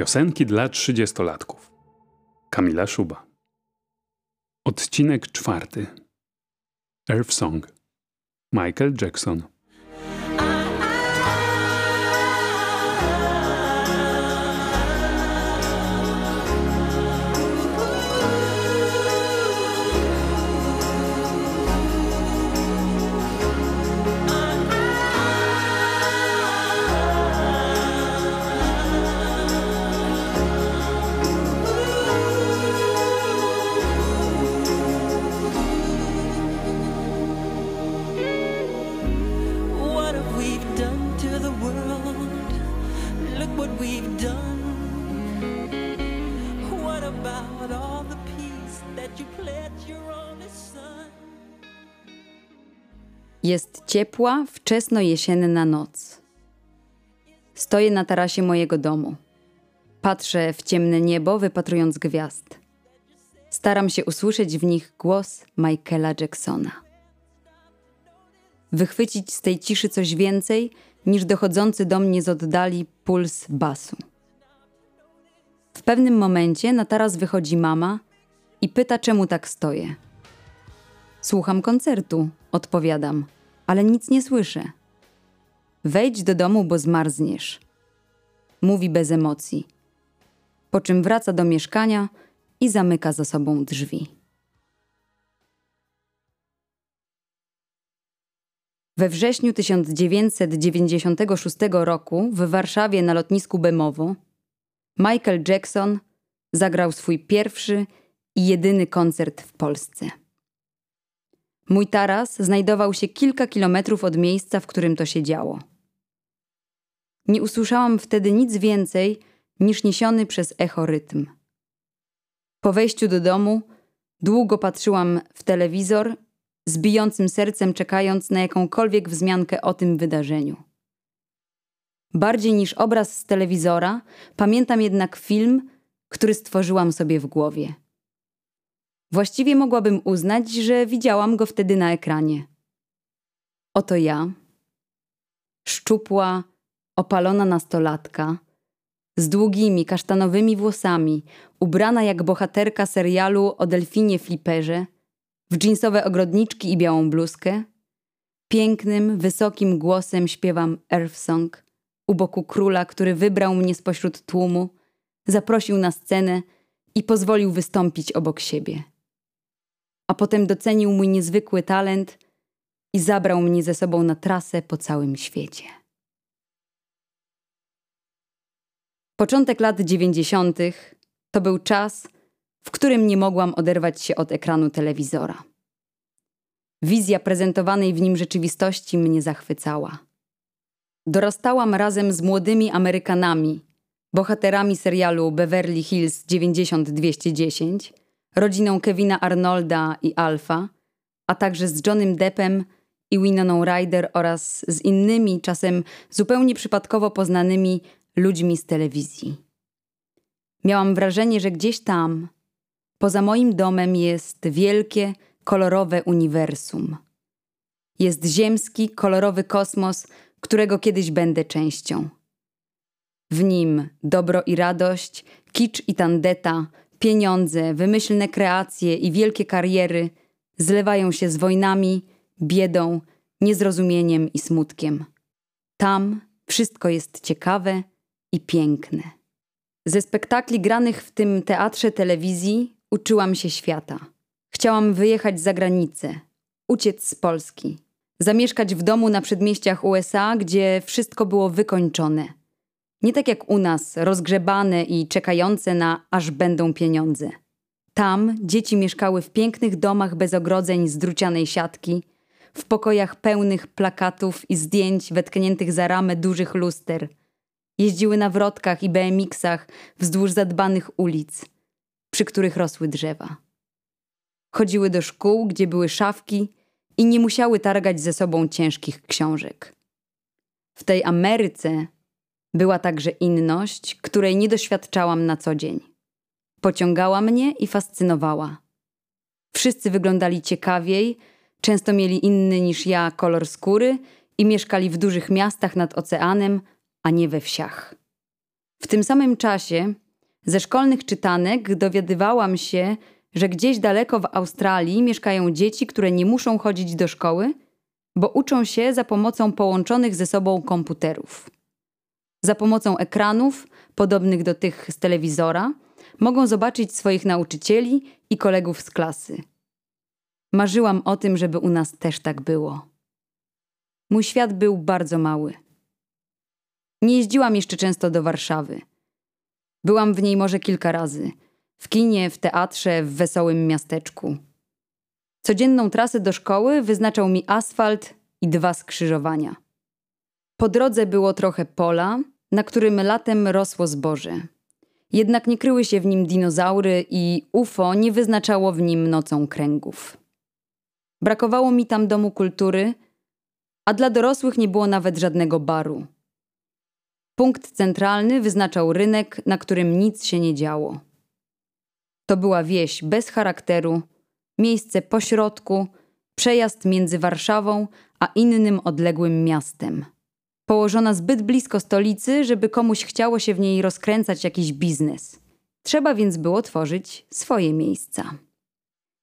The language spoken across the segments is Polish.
Piosenki dla trzydziestolatków. Kamila Szuba. Odcinek czwarty. Earth Song. Michael Jackson. Jest ciepła, wczesno-jesienna noc. Stoję na tarasie mojego domu. Patrzę w ciemne niebo, wypatrując gwiazd. Staram się usłyszeć w nich głos Michaela Jacksona. Wychwycić z tej ciszy coś więcej niż dochodzący do mnie z oddali puls basu. W pewnym momencie na taras wychodzi mama i pyta, czemu tak stoję. Słucham koncertu, odpowiadam, ale nic nie słyszę. Wejdź do domu, bo zmarzniesz. Mówi bez emocji. Po czym wraca do mieszkania i zamyka za sobą drzwi. We wrześniu 1996 roku w Warszawie na lotnisku Bemowo Michael Jackson zagrał swój pierwszy i jedyny koncert w Polsce. Mój taras znajdował się kilka kilometrów od miejsca, w którym to się działo. Nie usłyszałam wtedy nic więcej niż niesiony przez echo rytm. Po wejściu do domu długo patrzyłam w telewizor, z bijącym sercem czekając na jakąkolwiek wzmiankę o tym wydarzeniu. Bardziej niż obraz z telewizora, pamiętam jednak film, który stworzyłam sobie w głowie. Właściwie mogłabym uznać, że widziałam go wtedy na ekranie. Oto ja, szczupła, opalona nastolatka, z długimi, kasztanowymi włosami, ubrana jak bohaterka serialu o delfinie fliperze, w dżinsowe ogrodniczki i białą bluzkę, pięknym, wysokim głosem śpiewam Earth Song. U boku króla, który wybrał mnie spośród tłumu, zaprosił na scenę i pozwolił wystąpić obok siebie. A potem docenił mój niezwykły talent i zabrał mnie ze sobą na trasę po całym świecie. Początek lat dziewięćdziesiątych to był czas, w którym nie mogłam oderwać się od ekranu telewizora. Wizja prezentowanej w nim rzeczywistości mnie zachwycała. Dorastałam razem z młodymi Amerykanami, bohaterami serialu Beverly Hills 90210, rodziną Kevina Arnolda i Alfa, a także z Johnem Deppem i Winoną Ryder oraz z innymi, czasem zupełnie przypadkowo poznanymi ludźmi z telewizji. Miałam wrażenie, że gdzieś tam, poza moim domem, jest wielkie, kolorowe uniwersum. Jest ziemski, kolorowy kosmos, którego kiedyś będę częścią. W nim dobro i radość, kicz i tandeta, pieniądze, wymyślne kreacje i wielkie kariery zlewają się z wojnami, biedą, niezrozumieniem i smutkiem. Tam wszystko jest ciekawe i piękne. Ze spektakli granych w tym teatrze telewizji uczyłam się świata. Chciałam wyjechać za granicę, uciec z Polski, zamieszkać w domu na przedmieściach USA, gdzie wszystko było wykończone. Nie tak jak u nas, rozgrzebane i czekające na aż będą pieniądze. Tam dzieci mieszkały w pięknych domach bez ogrodzeń z drucianej siatki, w pokojach pełnych plakatów i zdjęć wetkniętych za ramę dużych luster. Jeździły na wrotkach i BMX-ach wzdłuż zadbanych ulic, przy których rosły drzewa. Chodziły do szkół, gdzie były szafki i nie musiały targać ze sobą ciężkich książek. W tej Ameryce była także inność, której nie doświadczałam na co dzień. Pociągała mnie i fascynowała. Wszyscy wyglądali ciekawiej, często mieli inny niż ja kolor skóry i mieszkali w dużych miastach nad oceanem, a nie we wsiach. W tym samym czasie ze szkolnych czytanek dowiadywałam się, że gdzieś daleko w Australii mieszkają dzieci, które nie muszą chodzić do szkoły, bo uczą się za pomocą połączonych ze sobą komputerów. Za pomocą ekranów, podobnych do tych z telewizora, mogą zobaczyć swoich nauczycieli i kolegów z klasy. Marzyłam o tym, żeby u nas też tak było. Mój świat był bardzo mały. Nie jeździłam jeszcze często do Warszawy. Byłam w niej może kilka razy. W kinie, w teatrze, w wesołym miasteczku. Codzienną trasę do szkoły wyznaczał mi asfalt i dwa skrzyżowania. Po drodze było trochę pola, na którym latem rosło zboże. Jednak nie kryły się w nim dinozaury i UFO nie wyznaczało w nim nocą kręgów. Brakowało mi tam domu kultury, a dla dorosłych nie było nawet żadnego baru. Punkt centralny wyznaczał rynek, na którym nic się nie działo. To była wieś bez charakteru, miejsce pośrodku, przejazd między Warszawą a innym odległym miastem. Położona zbyt blisko stolicy, żeby komuś chciało się w niej rozkręcać jakiś biznes. Trzeba więc było tworzyć swoje miejsca.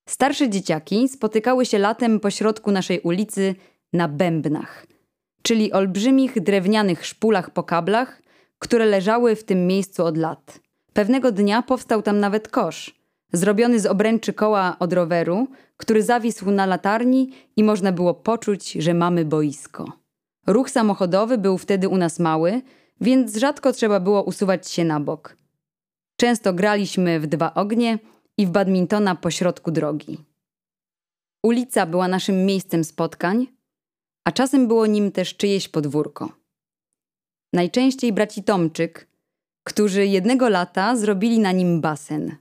Starsze dzieciaki spotykały się latem pośrodku naszej ulicy na bębnach, czyli olbrzymich drewnianych szpulach po kablach, które leżały w tym miejscu od lat. Pewnego dnia powstał tam nawet kosz, zrobiony z obręczy koła od roweru, który zawisł na latarni i można było poczuć, że mamy boisko. Ruch samochodowy był wtedy u nas mały, więc rzadko trzeba było usuwać się na bok. Często graliśmy w dwa ognie i w badmintona pośrodku drogi. Ulica była naszym miejscem spotkań, a czasem było nim też czyjeś podwórko. Najczęściej braci Tomczyk, którzy jednego lata zrobili na nim basen.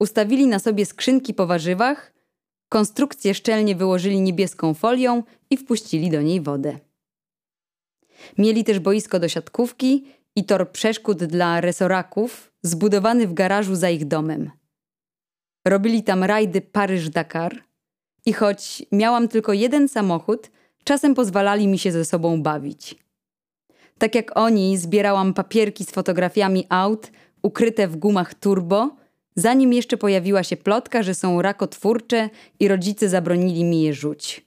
Ustawili na sobie skrzynki po warzywach, konstrukcję szczelnie wyłożyli niebieską folią i wpuścili do niej wodę. Mieli też boisko do siatkówki i tor przeszkód dla resoraków zbudowany w garażu za ich domem. Robili tam rajdy Paryż-Dakar i choć miałam tylko jeden samochód, czasem pozwalali mi się ze sobą bawić. Tak jak oni, zbierałam papierki z fotografiami aut ukryte w gumach turbo, zanim jeszcze pojawiła się plotka, że są rakotwórcze i rodzice zabronili mi je rzuć.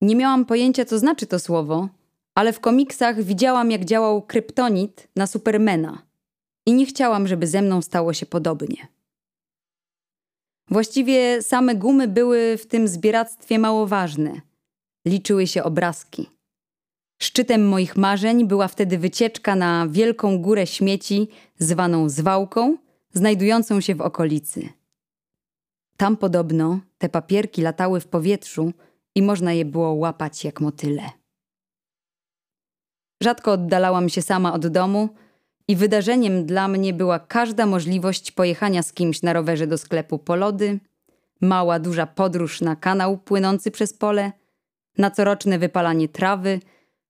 Nie miałam pojęcia, co znaczy to słowo, ale w komiksach widziałam, jak działał kryptonit na Supermana i nie chciałam, żeby ze mną stało się podobnie. Właściwie same gumy były w tym zbieractwie mało ważne. Liczyły się obrazki. Szczytem moich marzeń była wtedy wycieczka na wielką górę śmieci zwaną Zwałką, znajdującą się w okolicy. Tam podobno te papierki latały w powietrzu i można je było łapać jak motyle. Rzadko oddalałam się sama od domu i wydarzeniem dla mnie była każda możliwość pojechania z kimś na rowerze do sklepu po lody, mała, duża podróż na kanał płynący przez pole, na coroczne wypalanie trawy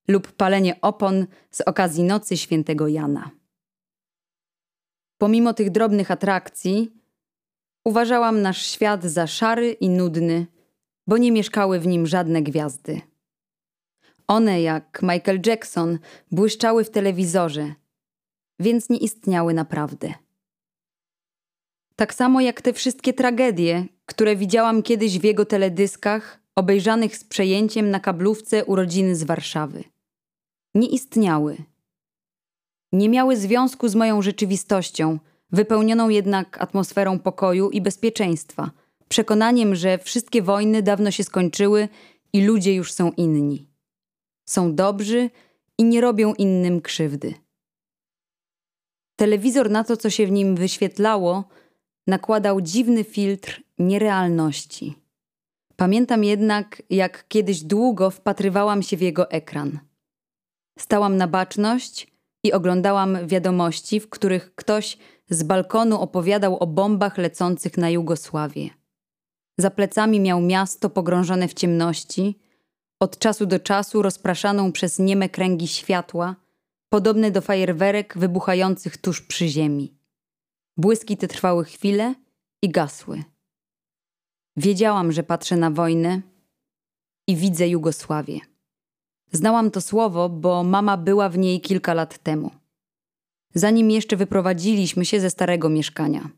lub palenie opon z okazji nocy świętego Jana. Pomimo tych drobnych atrakcji, uważałam nasz świat za szary i nudny, bo nie mieszkały w nim żadne gwiazdy. One, jak Michael Jackson, błyszczały w telewizorze, więc nie istniały naprawdę. Tak samo jak te wszystkie tragedie, które widziałam kiedyś w jego teledyskach, obejrzanych z przejęciem na kablówce urodziny z Warszawy. Nie istniały. Nie miały związku z moją rzeczywistością, wypełnioną jednak atmosferą pokoju i bezpieczeństwa, przekonaniem, że wszystkie wojny dawno się skończyły i ludzie już są inni są dobrzy i nie robią innym krzywdy. Telewizor na to, co się w nim wyświetlało, nakładał dziwny filtr nierealności. Pamiętam jednak, jak kiedyś długo wpatrywałam się w jego ekran. Stałam na baczność i oglądałam wiadomości, w których ktoś z balkonu opowiadał o bombach lecących na Jugosławię. Za plecami miał miasto pogrążone w ciemności, od czasu do czasu rozpraszaną przez nieme kręgi światła, podobne do fajerwerek wybuchających tuż przy ziemi. Błyski te trwały chwilę i gasły. Wiedziałam, że patrzę na wojnę i widzę Jugosławię. Znałam to słowo, bo mama była w niej kilka lat temu. zanim jeszcze wyprowadziliśmy się ze starego mieszkania.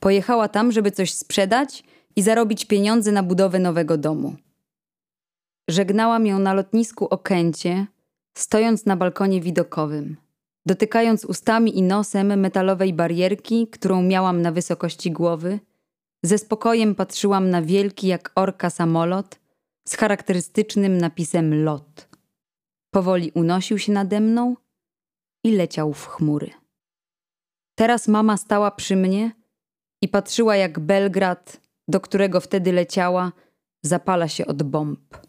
Pojechała tam, żeby coś sprzedać i zarobić pieniądze na budowę nowego domu. Żegnałam ją na lotnisku Okęcie, stojąc na balkonie widokowym, dotykając ustami i nosem metalowej barierki, którą miałam na wysokości głowy. Ze spokojem patrzyłam na wielki jak orka samolot z charakterystycznym napisem LOT. Powoli unosił się nade mną i leciał w chmury. Teraz mama stała przy mnie i patrzyła, jak Belgrad, do którego wtedy leciała, zapala się od bomb.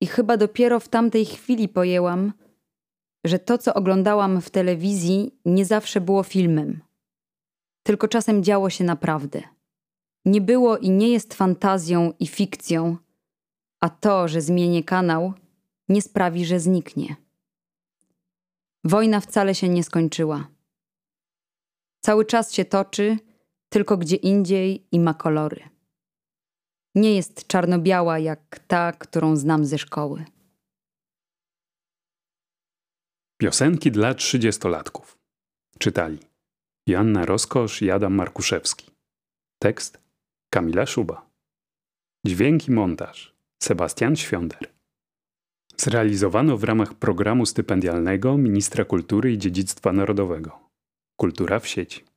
I chyba dopiero w tamtej chwili pojęłam, że to, co oglądałam w telewizji, nie zawsze było filmem, tylko czasem działo się naprawdę. Nie było i nie jest fantazją i fikcją, a to, że zmienię kanał, nie sprawi, że zniknie. Wojna wcale się nie skończyła. Cały czas się toczy, tylko gdzie indziej i ma kolory. Nie jest czarno-biała jak ta, którą znam ze szkoły. Piosenki dla trzydziestolatków. Czytali Joanna Roskosz i Adam Markuszewski. Tekst Kamila Szuba. Dźwięk i montaż Sebastian Świąder. Zrealizowano w ramach programu stypendialnego Ministra Kultury i Dziedzictwa Narodowego. Kultura w sieci.